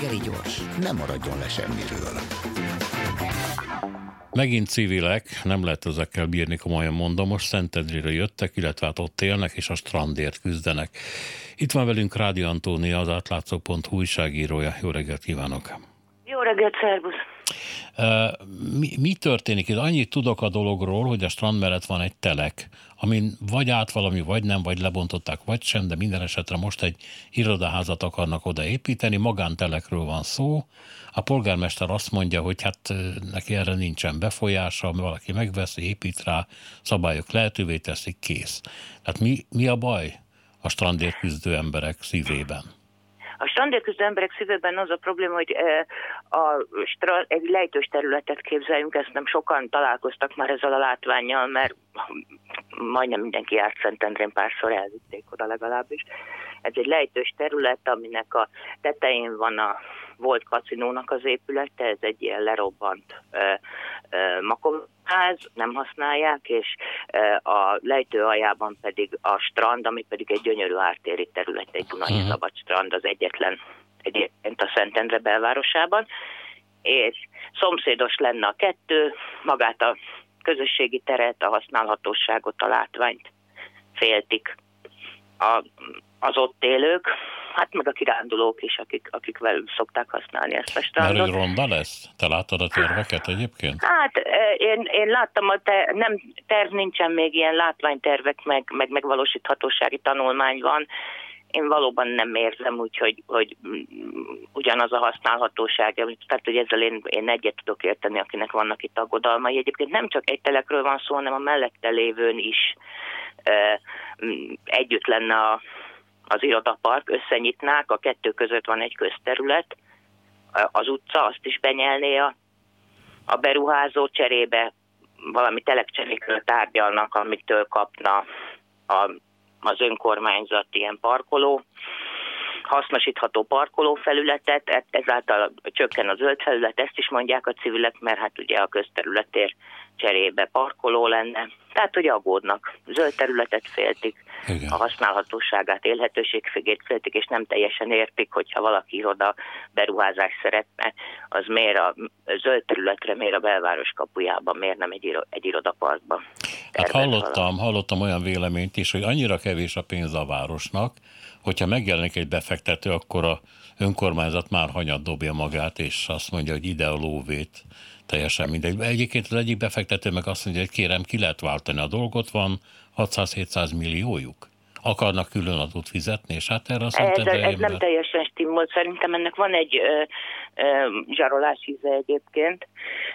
reggeli gyors, nem maradjon le semmiről. Megint civilek, nem lehet ezekkel bírni, komolyan mondom, most Szentedriről jöttek, illetve hát ott élnek, és a strandért küzdenek. Itt van velünk Rádi Antónia, az átlátszó.hu újságírója. Jó reggelt kívánok! Jó reggelt, szervusz! Mi, mi történik itt? Annyit tudok a dologról, hogy a strand mellett van egy telek, amin vagy át valami, vagy nem, vagy lebontották, vagy sem, de minden esetre most egy irodaházat akarnak oda építeni, magántelekről van szó. A polgármester azt mondja, hogy hát neki erre nincsen befolyása, valaki megveszi, épít rá, szabályok lehetővé teszik, kész. Tehát mi, mi a baj a strandért küzdő emberek szívében? A strandérküzdő emberek szívében az a probléma, hogy a strand, egy lejtős területet képzeljünk, ezt nem sokan találkoztak már ezzel a látványjal, mert majdnem mindenki járt Szentendrén párszor elvitték oda legalábbis. Ez egy lejtős terület, aminek a tetején van a volt kaszinónak az épülete, ez egy ilyen lerobbant ö, ö, makomház, nem használják, és ö, a lejtő aljában pedig a strand, ami pedig egy gyönyörű ártéri terület, egy Dunai uh-huh. szabad strand, az egyetlen egyébként a Szentendre belvárosában, és szomszédos lenne a kettő, magát a közösségi teret, a használhatóságot, a látványt féltik a, az ott élők, hát meg a kirándulók is, akik, akik velük szokták használni ezt a strandot. Mert hogy ronda lesz? Te láttad a terveket egyébként? Hát én, én láttam, hogy te, nem, terv nincsen még ilyen látványtervek, meg, meg megvalósíthatósági tanulmány van. Én valóban nem érzem úgy, hogy, hogy ugyanaz a használhatóság, tehát hogy ezzel én, én egyet tudok érteni, akinek vannak itt aggodalmai. Egyébként nem csak egy telekről van szó, hanem a mellette lévőn is együtt lenne a, az irodapark, összenyitnák, a kettő között van egy közterület, az utca azt is benyelné a, a beruházó cserébe, valami telekcserékről tárgyalnak, amitől kapna a, az önkormányzat ilyen parkoló, hasznosítható parkolófelületet, ezáltal csökken a zöld felület, ezt is mondják a civilek, mert hát ugye a közterületér cserébe parkoló lenne. Tehát, hogy aggódnak. Zöld területet féltik, Igen. a használhatóságát, élhetőségfégét féltik, és nem teljesen értik, hogyha valaki iroda beruházás szeretne, az miért a zöld területre, miért a belváros kapujában, miért nem egy, egy irodaparkban. Hát hallottam, hallottam olyan véleményt is, hogy annyira kevés a pénz a városnak, hogyha megjelenik egy befektető, akkor a önkormányzat már hanyat dobja magát, és azt mondja, hogy ide a lóvét teljesen mindegy. Egyébként az egyik befektető meg azt mondja, hogy kérem, ki lehet váltani a dolgot, van 600-700 milliójuk. Akarnak külön adót fizetni, és hát erre azt ez, ez nem teljesen stimmol. Szerintem ennek van egy ö, ö, zsarolás íze egyébként.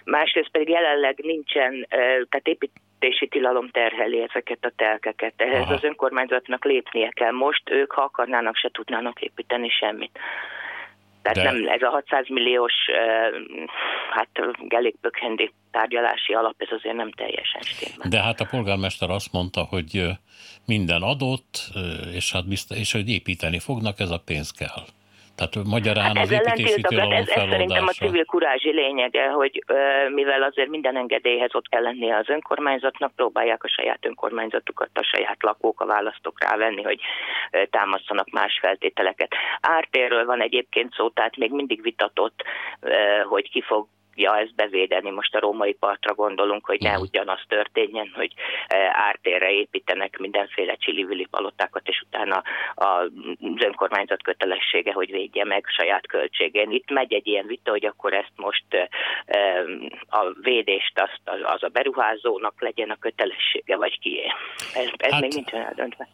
Másrészt pedig jelenleg nincsen, ö, tehát építési tilalom terheli ezeket a telkeket. Ehhez Aha. az önkormányzatnak lépnie kell. Most ők, ha akarnának, se tudnának építeni semmit. Tehát De... nem ez a 600 milliós, hát gelékbökhendi tárgyalási alap, ez azért nem teljesen stimmel. De hát a polgármester azt mondta, hogy minden adott, és hát biztos, és hogy építeni fognak, ez a pénz kell. Tehát magyarán hát az építési tilalom ez, ez szerintem a civil kurázsi lényege, hogy mivel azért minden engedélyhez ott kell lennie az önkormányzatnak, próbálják a saját önkormányzatukat, a saját lakók, a választók rávenni, hogy támasztanak más feltételeket. Ártérről van egyébként szó, tehát még mindig vitatott, hogy ki fog ja, ezt bevédeni. Most a római partra gondolunk, hogy ne mhm. ugyanaz történjen, hogy e, ártérre építenek mindenféle csili palotákat, és utána az önkormányzat kötelessége, hogy védje meg saját költségén. Itt megy egy ilyen vita, hogy akkor ezt most e, a védést azt, az a beruházónak legyen a kötelessége, vagy kié. Ez, ez hát... még nincsen eldöntve.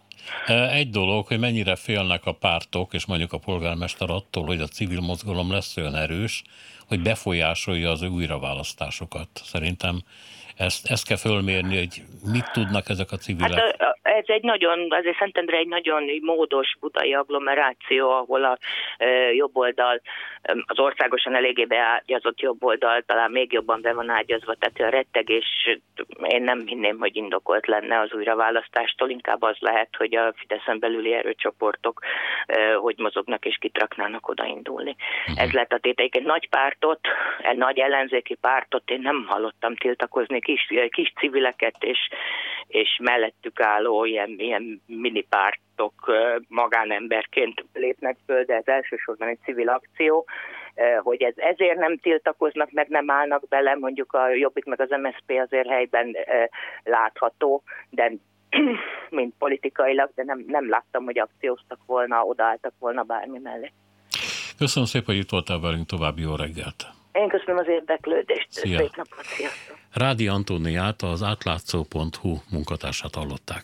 Egy dolog, hogy mennyire félnek a pártok, és mondjuk a polgármester attól, hogy a civil mozgalom lesz olyan erős, hogy befolyásolja az újraválasztásokat. Szerintem ezt, ezt kell fölmérni, hogy mit tudnak ezek a civilek. Hát, ez egy nagyon, azért Szentendre egy nagyon módos budai agglomeráció, ahol a e, jobb oldal, az országosan eléggé beágyazott jobb oldal talán még jobban be van ágyazva, tehát a rettegés én nem hinném, hogy indokolt lenne az újraválasztástól, inkább az lehet, hogy a Fideszen belüli erőcsoportok e, hogy mozognak és kitraknának odaindulni. Ez lett a téteik. Egy nagy pártot, egy nagy ellenzéki pártot én nem hallottam tiltakozni, kis, kis civileket és, és mellettük álló ilyen, ilyen minipártok magánemberként lépnek föl, de ez elsősorban egy civil akció, hogy ez ezért nem tiltakoznak, meg nem állnak bele, mondjuk a Jobbik meg az MSZP azért helyben látható, de mint politikailag, de nem, nem láttam, hogy akcióztak volna, odaálltak volna bármi mellé. Köszönöm szépen, hogy itt voltál velünk, további jó reggelt! Én köszönöm az érdeklődést. Szia. Szép napot, sziasztok! Rádi Antóniát, az átlátszó.hu munkatársát hallották.